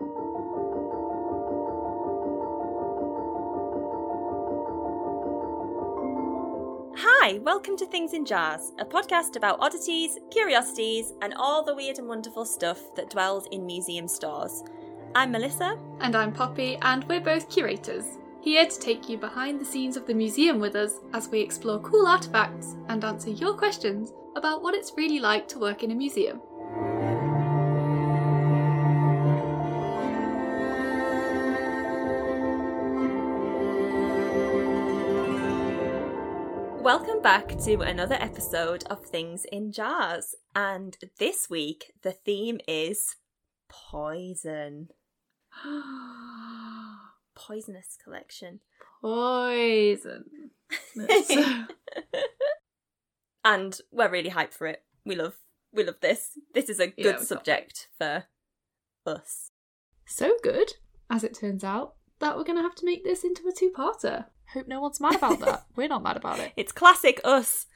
Hi, welcome to Things in Jars, a podcast about oddities, curiosities, and all the weird and wonderful stuff that dwells in museum stores. I'm Melissa. And I'm Poppy, and we're both curators, here to take you behind the scenes of the museum with us as we explore cool artifacts and answer your questions about what it's really like to work in a museum. Welcome back to another episode of Things in Jars. And this week, the theme is poison. Poisonous collection. Poison. and we're really hyped for it. We love we love this. This is a good we subject for us. so good, as it turns out, that we're going to have to make this into a two-parter. Hope no one's mad about that. we're not mad about it. It's classic us.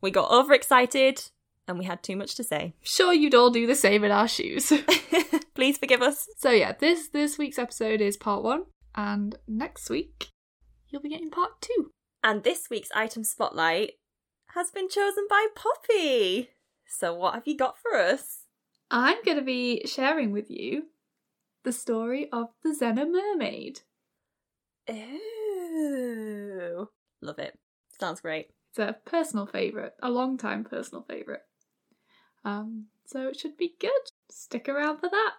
We got overexcited and we had too much to say. Sure, you'd all do the same in our shoes. Please forgive us. So yeah, this this week's episode is part one, and next week you'll be getting part two. And this week's item spotlight has been chosen by Poppy. So what have you got for us? I'm going to be sharing with you the story of the Zennor mermaid. Ooh. Love it. Sounds great. It's a personal favourite, a long time personal favourite. Um, so it should be good. Stick around for that.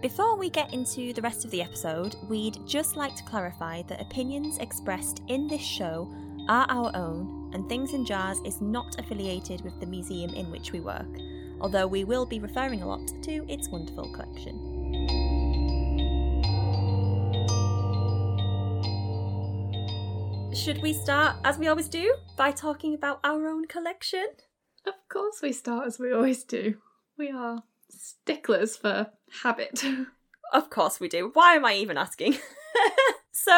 Before we get into the rest of the episode, we'd just like to clarify that opinions expressed in this show are our own, and Things in Jars is not affiliated with the museum in which we work, although we will be referring a lot to its wonderful collection. Should we start, as we always do, by talking about our own collection? Of course, we start as we always do. We are sticklers for habit. Of course we do. Why am I even asking? so,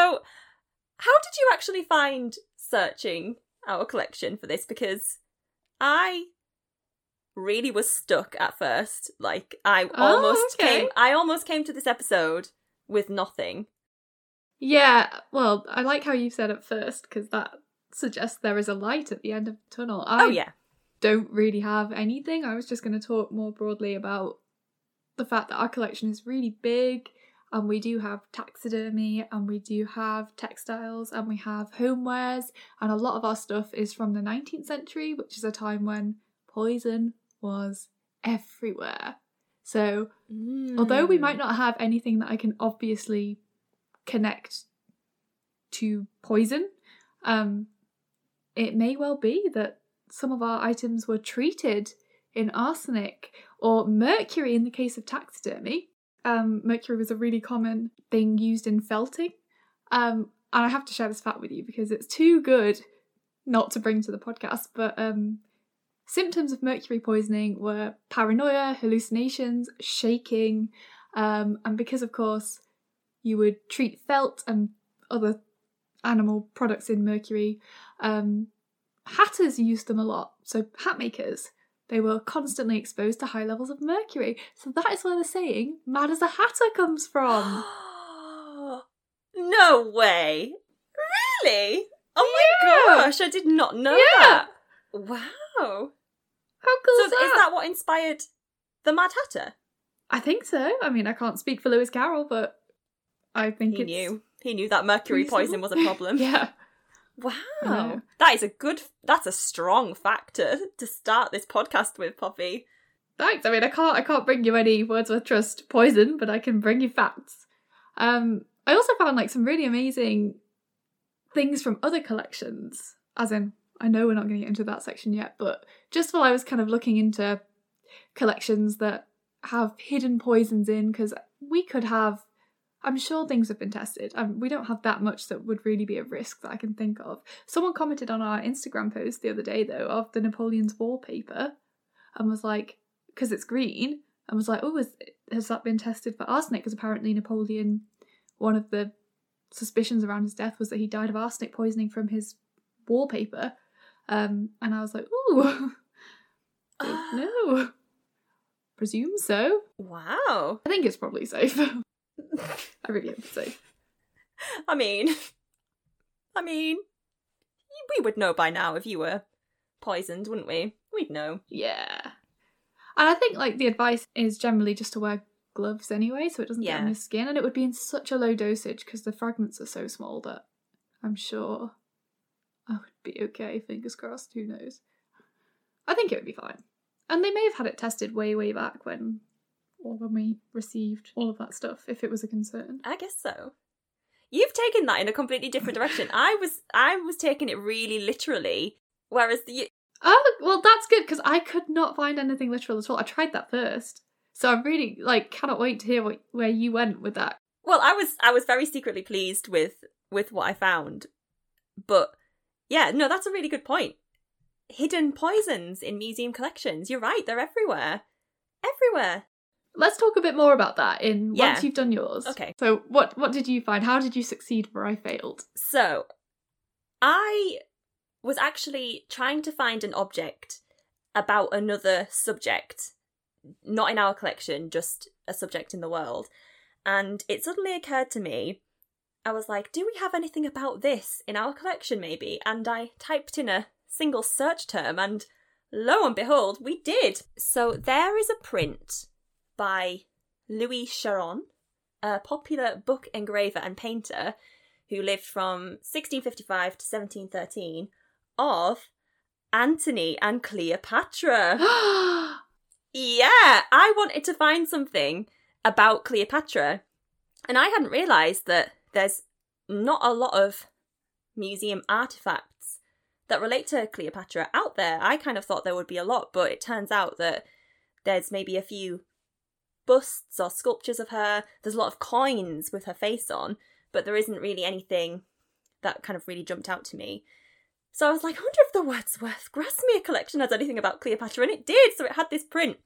how did you actually find searching our collection for this? Because I really was stuck at first. Like I Oh, almost okay. came I almost came to this episode with nothing. Yeah, well, I like how you said at first because that suggests there is a light at the end of the tunnel. Oh, I oh yeah. don't really have anything. I was just going to talk more broadly about the fact that our collection is really big and we do have taxidermy and we do have textiles and we have homewares and a lot of our stuff is from the 19th century, which is a time when poison was everywhere. So, although we might mm. not have anything that I can obviously connect to poison, um, it may well be that some of our items were treated in arsenic or mercury in the case of taxidermy. Um, mercury was a really common thing used in felting. Um, and I have to share this fact with you because it's too good not to bring to the podcast. But um, symptoms of mercury poisoning were paranoia, hallucinations, shaking, um, and because, of course, you would treat felt and other animal products in mercury, um, hatters used them a lot. So, hat makers, they were constantly exposed to high levels of mercury. So, that is where the saying, mad as a hatter, comes from. no way. Really? Oh my gosh, I did not know Yeah. that. Wow. How cool So is that what inspired the Mad Hatter? I think so. I mean, I can't speak for Lewis Carroll, but I think He it's knew. He knew that mercury reasonable. poison was a problem. yeah. Wow. That is a good that's a strong factor to start this podcast with, Poppy. Thanks. I mean, I can't I can't bring you any Wordsworth Trust poison, but I can bring you facts. Um, I also found like some really amazing things from other collections. As in, I know we're not going to get into that section yet, but just while I was kind of looking into collections that have hidden poisons in, because we could have. I'm sure things have been tested. Um, we don't have that much that would really be a risk that I can think of. Someone commented on our Instagram post the other day, though, of the Napoleon's wallpaper, and was like, because it's green, and was like, oh, is, has that been tested for arsenic? Because apparently Napoleon, one of the suspicions around his death was that he died of arsenic poisoning from his wallpaper. Um, and I was like, ooh, don't presume so. Wow. I think it's probably safe. I really hope it's safe. I mean, I mean, we would know by now if you were poisoned, wouldn't we? We'd know. Yeah. And I think like the advice is generally just to wear gloves anyway, so it doesn't get on your skin, and it would be in such a low dosage because the fragments are so small that I'm sure I would be okay. Fingers crossed. Who knows? I think it would be fine. And they may have had it tested way, way back when, or when we received all of that stuff, if it was a concern. I guess so. You've taken that in a completely different direction. I was, I was taking it really literally, whereas the Oh, well, that's good because I could not find anything literal at all. I tried that first, so I really like cannot wait to hear what, where you went with that. well, I was, I was very secretly pleased with with what I found, but yeah, no, that's a really good point. Hidden poisons in museum collections. You're right; they're everywhere, everywhere. Let's talk a bit more about that in Yeah. once you've done yours. Okay. So what what did you find? How did you succeed where I failed? So, I was actually trying to find an object about another subject, not in our collection, just a subject in the world. And it suddenly occurred to me, I was like, do we have anything about this in our collection, maybe? And I typed in a single search term, and lo and behold, we did. So, there is a print by Louis Charon, a popular book engraver and painter who lived from 1655 to 1713, of Antony and Cleopatra. yeah, I wanted to find something about Cleopatra, and I hadn't realised that there's not a lot of museum artifacts that relate to Cleopatra out there. I kind of thought there would be a lot, but it turns out that there's maybe a few busts or sculptures of her. There's a lot of coins with her face on, but there isn't really anything that kind of really jumped out to me. So I was like, I wonder if the Wordsworth Grasmere collection has anything about Cleopatra, and it did. So it had this print.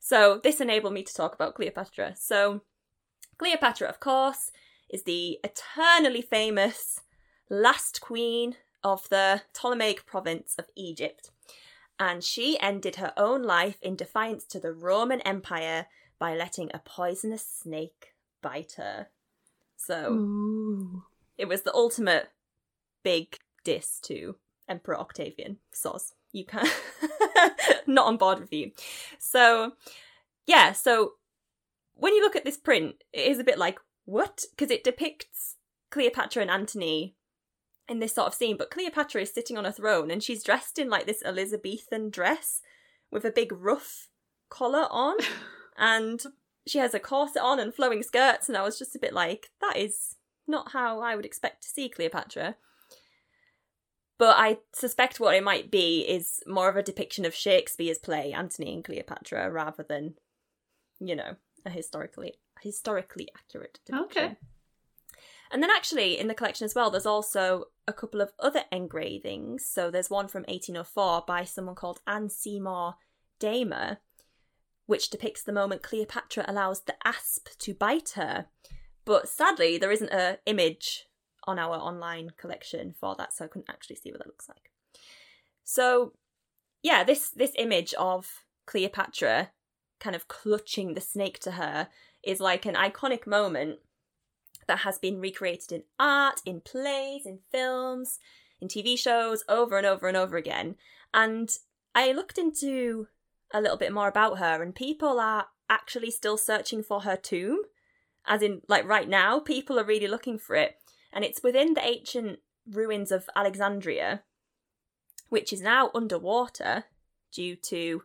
So this enabled me to talk about Cleopatra. So Cleopatra, of course, is the eternally famous last queen of the Ptolemaic province of Egypt. And she ended her own life in defiance to the Roman Empire by letting a poisonous snake bite her. So Ooh. it was the ultimate big diss to Emperor Octavian. Soz. You can't. Not on board with you. So, yeah, so when you look at this print, it is a bit like, what? Because it depicts Cleopatra and Antony in this sort of scene, but Cleopatra is sitting on a throne and she's dressed in like this Elizabethan dress with a big ruff collar on and she has a corset on and flowing skirts and I was just a bit like that is not how I would expect to see Cleopatra. But I suspect what it might be is more of a depiction of Shakespeare's play Antony and Cleopatra rather than you know, a historically historically accurate depiction. Okay. And then actually in the collection as well, there's also a couple of other engravings. So there's one from 1804 by someone called Anne Seymour Damer, which depicts the moment Cleopatra allows the asp to bite her. But sadly, there isn't a image on our online collection for that, so I couldn't actually see what that looks like. So yeah, this this image of Cleopatra kind of clutching the snake to her is like an iconic moment that has been recreated in art, in plays, in films, in TV shows over and over and over again. And I looked into a little bit more about her, and people are actually still searching for her tomb. As in, like right now, people are really looking for it. And it's within the ancient ruins of Alexandria, which is now underwater due to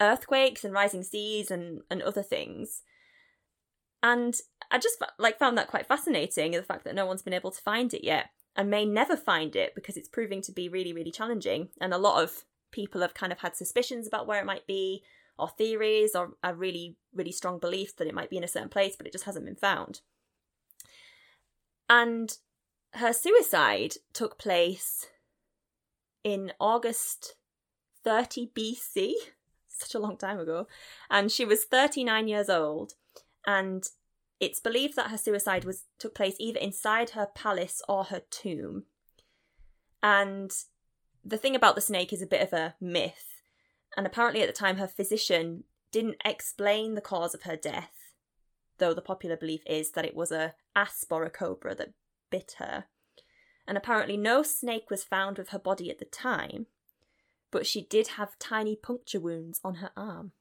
earthquakes and rising seas and, and other things. And I just like found that quite fascinating, the fact that no one's been able to find it yet and may never find it because it's proving to be really, really challenging. And a lot of people have kind of had suspicions about where it might be, or theories, or a really, really strong belief that it might be in a certain place, but it just hasn't been found. And her suicide took place in August 30 BC, such a long time ago, and she was 39 years old. And it's believed that her suicide was took place either inside her palace or her tomb. And the thing about the snake is a bit of a myth. And apparently, at the time, her physician didn't explain the cause of her death, though the popular belief is that it was a asp or a cobra that bit her. And apparently, no snake was found with her body at the time, but she did have tiny puncture wounds on her arm.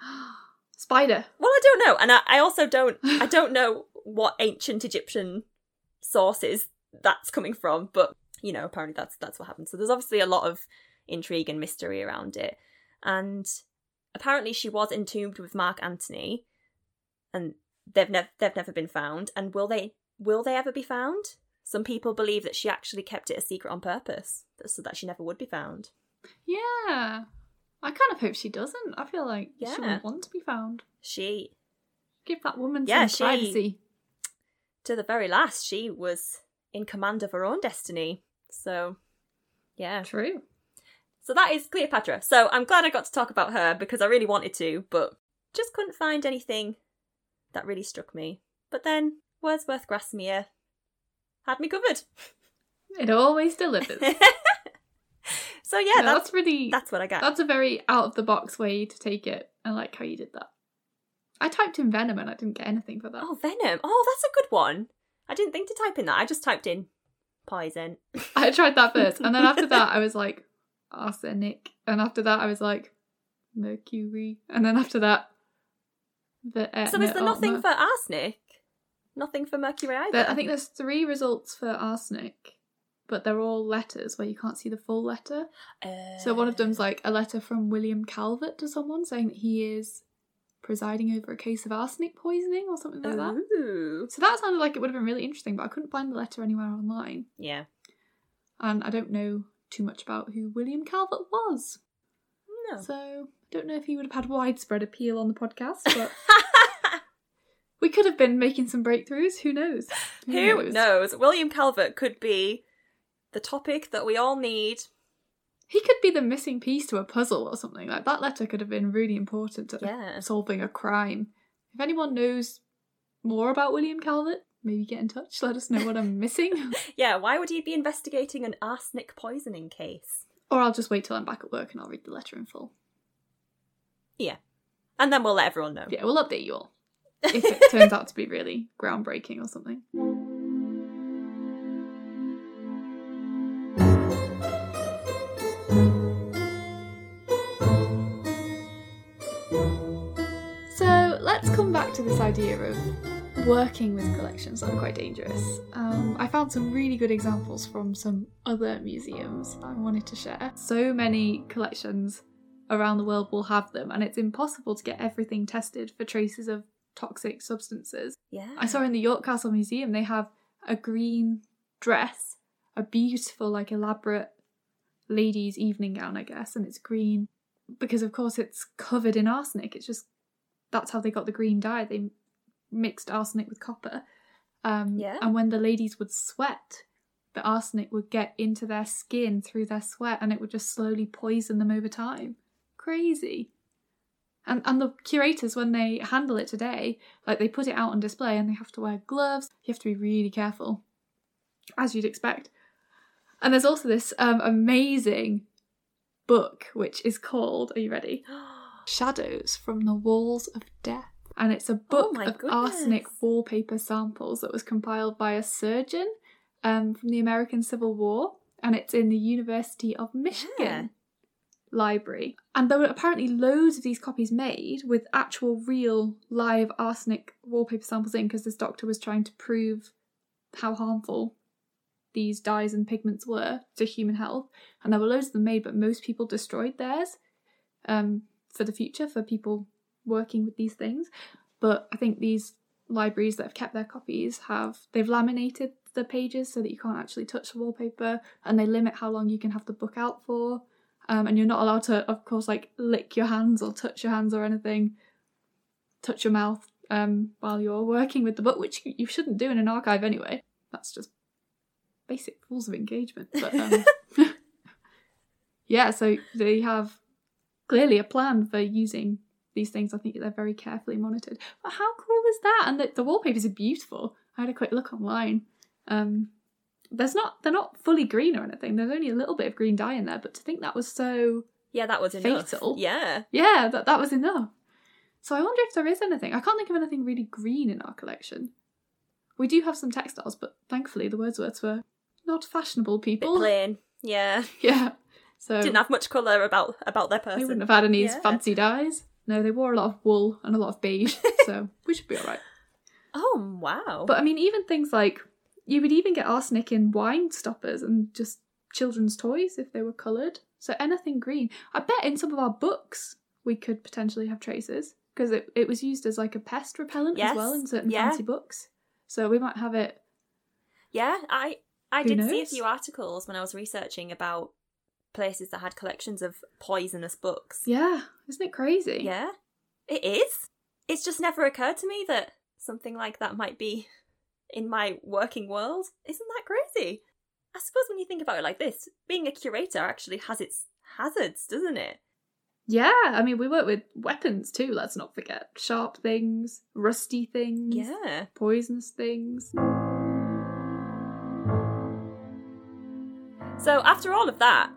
Spider. Well, I don't know, and I, I also don't. I don't know what ancient Egyptian sources that's coming from, but you know, apparently that's that's what happened. So there's obviously a lot of intrigue and mystery around it, and apparently she was entombed with Mark Antony, and they've never they've never been found. And will they will they ever be found? Some people believe that she actually kept it a secret on purpose, so that she never would be found. Yeah. I kind of hope she doesn't. I feel like she Yeah. wouldn't want to be found. She, Give that woman Yeah, some she- privacy. to the very last, she was in command of her own destiny. So, yeah. True. So that is Cleopatra. So I'm glad I got to talk about her because I really wanted to, but just couldn't find anything that really struck me. But then Wordsworth Grasmere had me covered. It always delivers. so yeah, Yeah, that's that's really that's what I got. That's a very out of the box way to take it. I like how you did that. I typed in Venom and I didn't get anything for that. Oh, Venom. Oh, that's a good one. I didn't think to type in that. I just typed in poison. I tried that first, and then after that, I was like arsenic, and after that, I was like mercury, and then after that, the uh, so is there nothing for arsenic? Nothing for mercury either. I think there's three results for arsenic, but they're all letters where you can't see the full letter. So one of uh. them's like a letter from William Calvert to someone saying that he is presiding over a case of arsenic poisoning or something like that. Ooh. So that sounded like it would have been really interesting, but I couldn't find the letter anywhere online. Yeah. And I don't know too much about who William Calvert was. No. So I don't know if he would have had widespread appeal on the podcast, but we could have been making some breakthroughs. Who knows? Who knows? William Calvert could be the topic that we all need. He could be the missing piece to a puzzle or something. Like that letter could have been really important to Yeah. solving a crime. If anyone knows more about William Calvert, maybe get in touch. Let us know what I'm missing. Yeah, why would he be investigating an arsenic poisoning case? or I'll just wait till I'm back at work and I'll read the letter in full. Yeah. And then we'll let everyone know. Yeah, we'll update you all if it turns out to be really groundbreaking or something. Back to this idea of working with collections that are quite dangerous. Um, I found some really good examples from some other museums I wanted to share. So many collections around the world will have them, and it's impossible to get everything tested for traces of toxic substances. Yeah. I saw in the York Castle Museum they have a green dress, a beautiful, like elaborate lady's evening gown, I guess, and it's green because, of course, it's covered in arsenic. It's just that's how they got the green dye. They mixed arsenic with copper. Um, Yeah. And when the ladies would sweat, the arsenic would get into their skin through their sweat and it would just slowly poison them over time. Crazy. And and the curators, when they handle it today, like they put it out on display and they have to wear gloves. You have to be really careful, as you'd expect. And there's also this um, amazing book which is called. Are you ready? Shadows from the Walls of Death. And it's a book Oh of arsenic wallpaper samples that was compiled by a surgeon um, from the American Civil War. And it's in the University of Michigan Yeah. library. And there were apparently loads of these copies made with actual, real, live arsenic wallpaper samples in because this doctor was trying to prove how harmful these dyes and pigments were to human health. And there were loads of them made, but most people destroyed theirs um, for the future, for people working with these things. But I think these libraries that have kept their copies have they've laminated the pages so that you can't actually touch the wallpaper and they limit how long you can have the book out for. Um, and you're not allowed to of course like lick your hands or touch your hands or anything. Touch your mouth um, while you're working with the book which you shouldn't do in an archive anyway. That's just basic rules of engagement but um, yeah so they have clearly a plan for using these things i think they're very carefully monitored but how cool is that and the, the wallpapers are beautiful i had a quick look online um, there's not they're not fully green or anything there's only a little bit of green dye in there but to think that was so Yeah, that was enough. Fatal. Yeah. yeah that, that was enough So I wonder if there is anything. I can't think of anything really green in our collection. We do have some textiles, but thankfully the Wordsworths were not fashionable people. Bit plain. Yeah. Yeah. So Didn't have much colour about about their person. they wouldn't have had any Yeah. fancy dyes. No, they wore a lot of wool and a lot of beige, so we should be alright. Oh wow. But I mean, even things like you would even get arsenic in wine stoppers and just children's toys if they were coloured. So anything green. I bet in some of our books we could potentially have traces because it, it was used as like a pest repellent as well in certain yeah. fancy books. So we might have it. yeah, I I Who did see a few articles when I was researching about places that had collections of poisonous books. Yeah, isn't it crazy? Yeah, it is. It's just never occurred to me that something like that might be in my working world. Isn't that crazy? I suppose when you think about it like this, being a curator actually has its hazards, doesn't it? Yeah, I mean, we work with weapons too, let's not forget. Sharp things, rusty things, Yeah. poisonous things. So after all of that,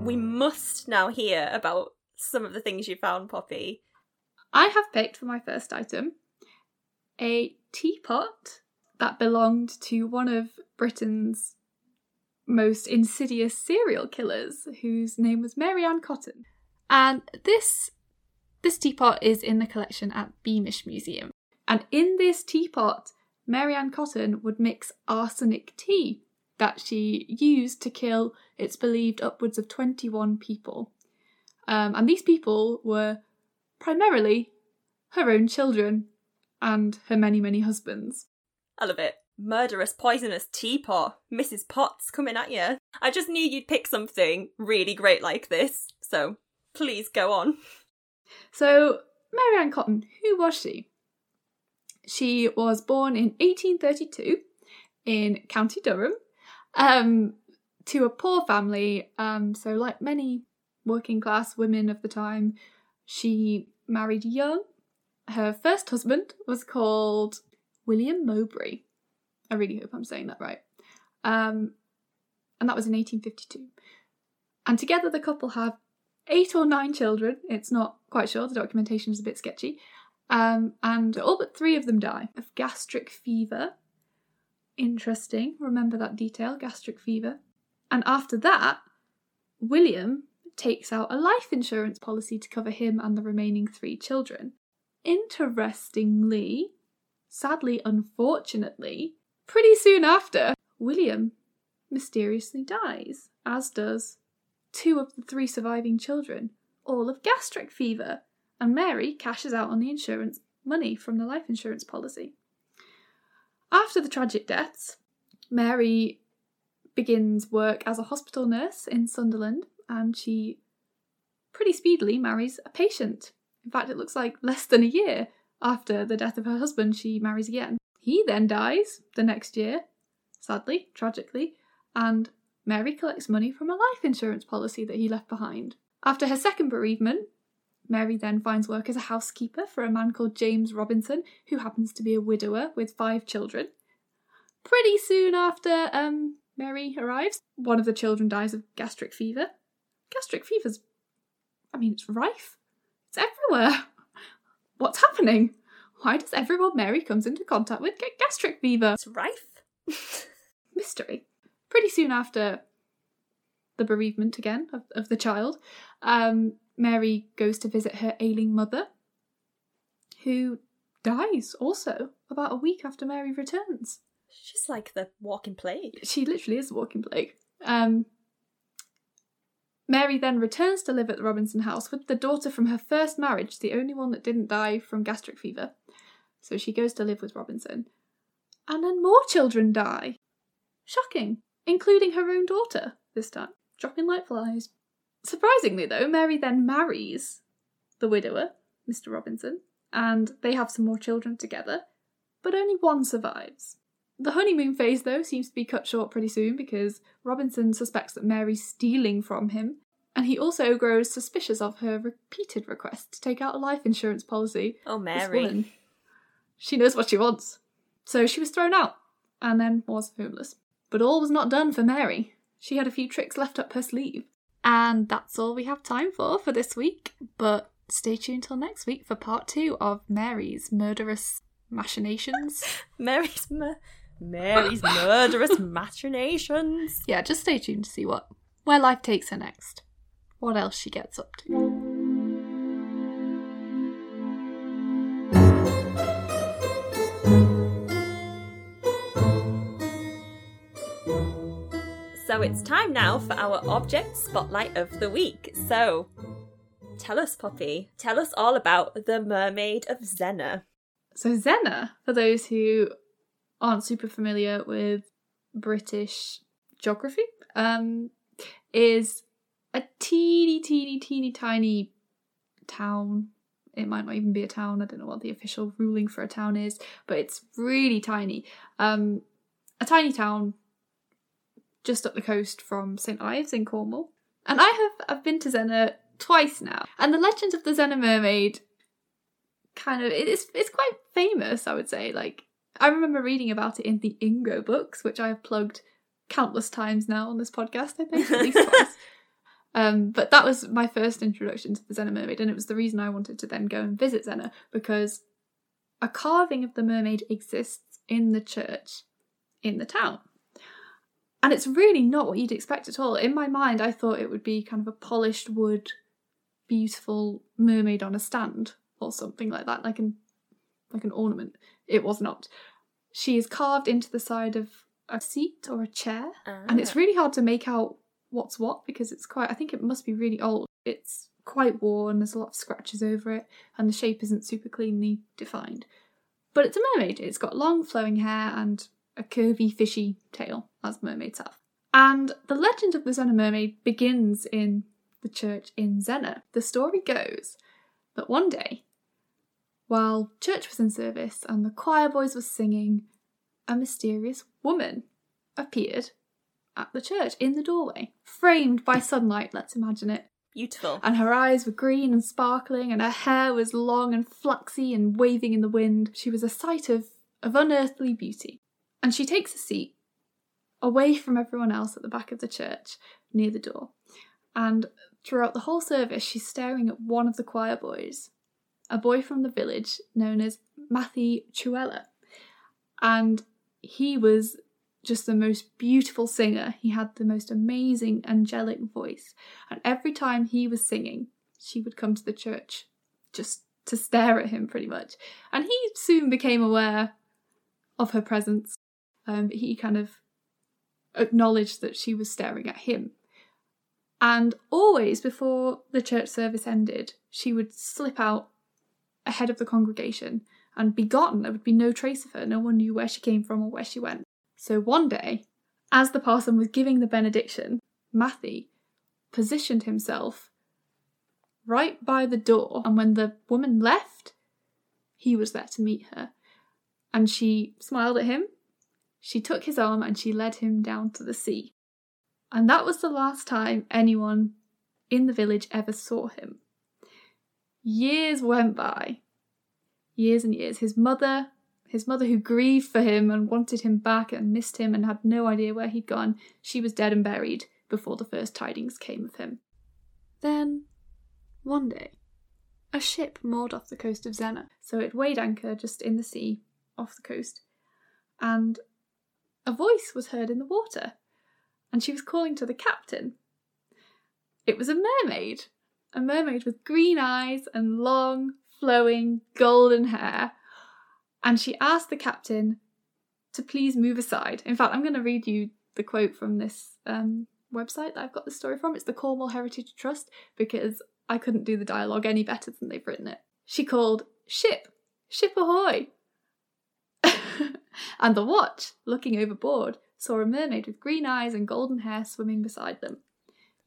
we must now hear about some of the things you found, Poppy. I have picked for my first item a teapot that belonged to one of Britain's most insidious serial killers, whose name was Mary Ann Cotton. And this this teapot is in the collection at Beamish Museum. And in this teapot, Mary Ann Cotton would mix arsenic tea that she used to kill, it's believed, upwards of 21 people. Um, and these people were primarily her own children and her many, many husbands. I love it. Murderous, poisonous teapot. Mrs. Potts coming at you. I just knew you'd pick something really great like this. So please go on. So, Mary Ann Cotton, who was she? She was born in 1832 in County Durham um, to a poor family. Um, so, like many working class women of the time, she married young. Her first husband was called William Mowbray. I really hope I'm saying that right. Um, and that was in 1852. And together the couple have eight or nine children. It's not quite sure. The documentation is a bit sketchy. Um, and all but three of them die of gastric fever. Interesting. Remember that detail gastric fever. And after that, William takes out a life insurance policy to cover him and the remaining three children. Interestingly, sadly, unfortunately, pretty soon after, William mysteriously dies, as does two of the three surviving children, all of gastric fever, and Mary cashes out on the insurance money from the life insurance policy. After the tragic deaths, Mary begins work as a hospital nurse in Sunderland and she pretty speedily marries a patient. In fact, it looks like less than a year after the death of her husband, she marries again. He then dies the next year, sadly, tragically, and Mary collects money from a life insurance policy that he left behind. After her second bereavement, Mary then finds work as a housekeeper for a man called James Robinson, who happens to be a widower with five children. Pretty soon after um, Mary arrives, one of the children dies of gastric fever. Gastric fever's, I mean, it's rife. It's everywhere. What's happening? Why does everyone Mary comes into contact with get gastric fever? It's rife. mystery. Pretty soon after the bereavement again of, of the child, um, Mary goes to visit her ailing mother, who dies also about a week after Mary returns. She's like the walking plague. She literally is a walking plague. Um, Mary then returns to live at the Robinson house with the daughter from her first marriage, the only one that didn't die from gastric fever. So she goes to live with Robinson. And then more children die. Shocking, including her own daughter this time, dropping like flies. Surprisingly, though, Mary then marries the widower, Mr. Robinson, and they have some more children together, but only one survives. The honeymoon phase, though, seems to be cut short pretty soon because Robinson suspects that Mary's stealing from him, and he also grows suspicious of her repeated request to take out a life insurance policy. Oh, Mary. woman, she knows what she wants. So she was thrown out and then was homeless. But all was not done for Mary. She had a few tricks left up her sleeve. And that's all we have time for for this week. But stay tuned till next week for part two of Mary's murderous machinations. Mary's mur- Mary's murderous machinations. Yeah, just stay tuned to see what where life takes her next. What else she gets up to. It's time now for our object spotlight of the week. So tell us, Poppy, tell us all about the Mermaid of Zennor. So Zennor, for those who aren't super familiar with British geography, um, is a teeny, teeny, teeny, tiny town. It might not even be a town. I don't know what the official ruling for a town is, but it's really tiny. Um, a tiny town just up the coast from St Ives in Cornwall. And I have I've been to Zennor twice now. And the legend of the Zennor mermaid kind of it is it's quite famous, I would say. Like I remember reading about it in the Ingo books, which I have plugged countless times now on this podcast, I think, at least twice. Um, but that was my first introduction to the Zennor mermaid, and it was the reason I wanted to then go and visit Zennor because a carving of the mermaid exists in the church in the town. And it's really not what you'd expect at all. In my mind, I thought it would be kind of a polished wood, beautiful mermaid on a stand or something like that, like an like an ornament. It was not. She is carved into the side of a seat or a chair, and it's Ah. really hard to make out what's what because it's quite. I think it must be really old. It's quite worn. There's a lot of scratches over it, and the shape isn't super cleanly defined. But it's a mermaid. It's got long flowing hair and a curvy, fishy tail, as mermaids have. And the legend of the Zennor mermaid begins in the church in Zennor. The story goes that one day, while church was in service and the choir boys were singing, a mysterious woman appeared at the church in the doorway, framed by sunlight, let's imagine it. Beautiful. And her eyes were green and sparkling, and her hair was long and flaxy and waving in the wind. She was a sight of, of unearthly beauty. And she takes a seat away from everyone else at the back of the church near the door. And throughout the whole service, she's staring at one of the choir boys, a boy from the village known as Matthew Trewella. And he was just the most beautiful singer. He had the most amazing angelic voice. And every time he was singing, she would come to the church just to stare at him pretty much. And he soon became aware of her presence. Um, he kind of acknowledged that she was staring at him. And always before the church service ended, she would slip out ahead of the congregation and be gone. There would be no trace of her. No one knew where she came from or where she went. So one day, as the parson was giving the benediction, Matthew positioned himself right by the door, and when the woman left, he was there to meet her. And she smiled at him, she took his arm, and she led him down to the sea. And that was the last time anyone in the village ever saw him. Years went by. Years and years. His mother, his mother who grieved for him and wanted him back and missed him and had no idea where he'd gone, she was dead and buried before the first tidings came of him. Then, one day, a ship moored off the coast of Zennor. So it weighed anchor just in the sea off the coast. And a voice was heard in the water, and she was calling to the captain. It was a mermaid, a mermaid with green eyes and long, flowing, golden hair. And she asked the captain to please move aside. In fact, I'm going to read you the quote from this um, website that I've got the story from. It's the Cornwall Heritage Trust because I couldn't do the dialogue any better than they've written it. She called, Ship, ship ahoy! And the watch, looking overboard, saw a mermaid with green eyes and golden hair swimming beside them.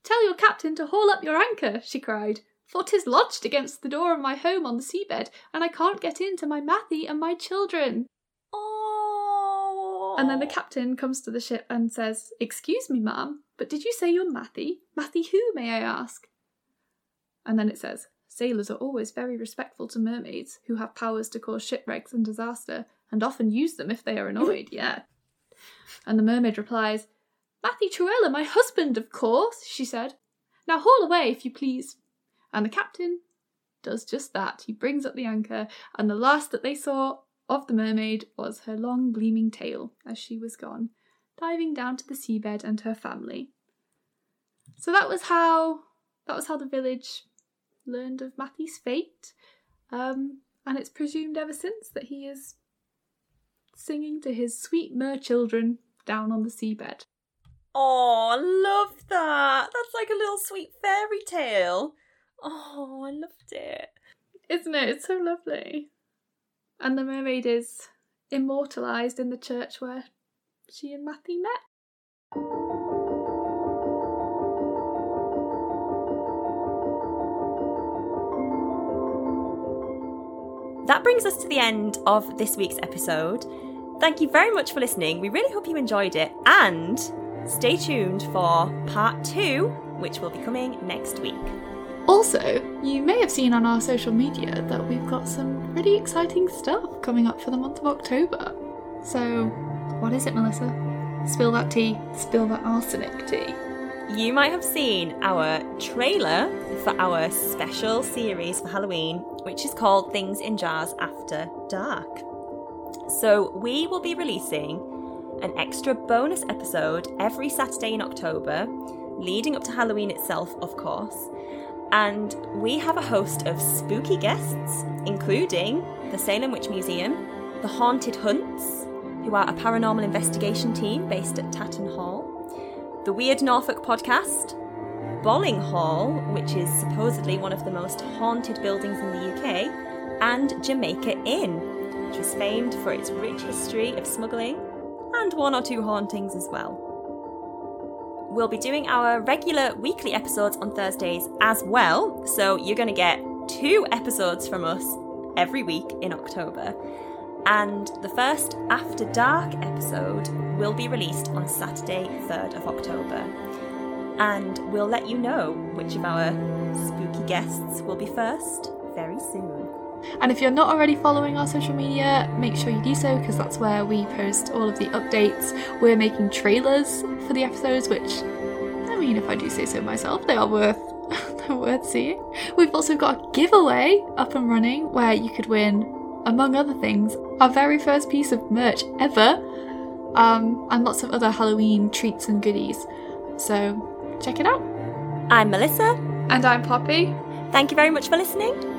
Tell your captain to haul up your anchor, she cried, for 'tis lodged against the door of my home on the seabed, and I can't get in to my Matthew and my children. Oh. And then the captain comes to the ship and says, Excuse me, ma'am, but did you say you're Matthew? Matthew who, may I ask? And then it says, Sailors are always very respectful to mermaids who have powers to cause shipwrecks and disaster, and often use them if they are annoyed, yeah. And the mermaid replies, Matthew Trewella, my husband, of course, she said. Now haul away, if you please. And the captain does just that. He brings up the anchor, and the last that they saw of the mermaid was her long gleaming tail as she was gone, diving down to the seabed and her family. So that was how that was how the village learned of Matthew's fate, um, and it's presumed ever since that he is singing to his sweet mer children down on the seabed. Oh, I love that. That's like a little sweet fairy tale. Oh, I loved it. Isn't it? It's so lovely. And the mermaid is immortalised in the church where she and Matthew met. That brings us to the end of this week's episode. Thank you very much for listening. We really hope you enjoyed it and stay tuned for part two, which will be coming next week. Also, you may have seen on our social media that we've got some pretty exciting stuff coming up for the month of October. So, what is it, Melissa? Spill that tea, spill that arsenic tea. You might have seen our trailer for our special series for Halloween, which is called Things in Jars After Dark. So, we will be releasing an extra bonus episode every Saturday in October, leading up to Halloween itself, of course. And we have a host of spooky guests, including the Salem Witch Museum, the Haunted Hunts, who are a paranormal investigation team based at Tatton Hall, the Weird Norfolk podcast, Bolling Hall, which is supposedly one of the most haunted buildings in the UK, and Jamaica Inn, which was famed for its rich history of smuggling and one or two hauntings as well. We'll be doing our regular weekly episodes on Thursdays as well, so you're going to get two episodes from us every week in October. And the first After Dark episode will be released on Saturday, 3rd of October. And we'll let you know which of our spooky guests will be first very soon. And if you're not already following our social media, make sure you do so because that's where we post all of the updates. We're making trailers for the episodes, which, I mean, if I do say so myself, they are worth they're worth seeing. We've also got a giveaway up and running where you could win, among other things, our very first piece of merch ever, um, and lots of other Halloween treats and goodies. So check it out. I'm Melissa. And I'm Poppy, Thank you very much for listening.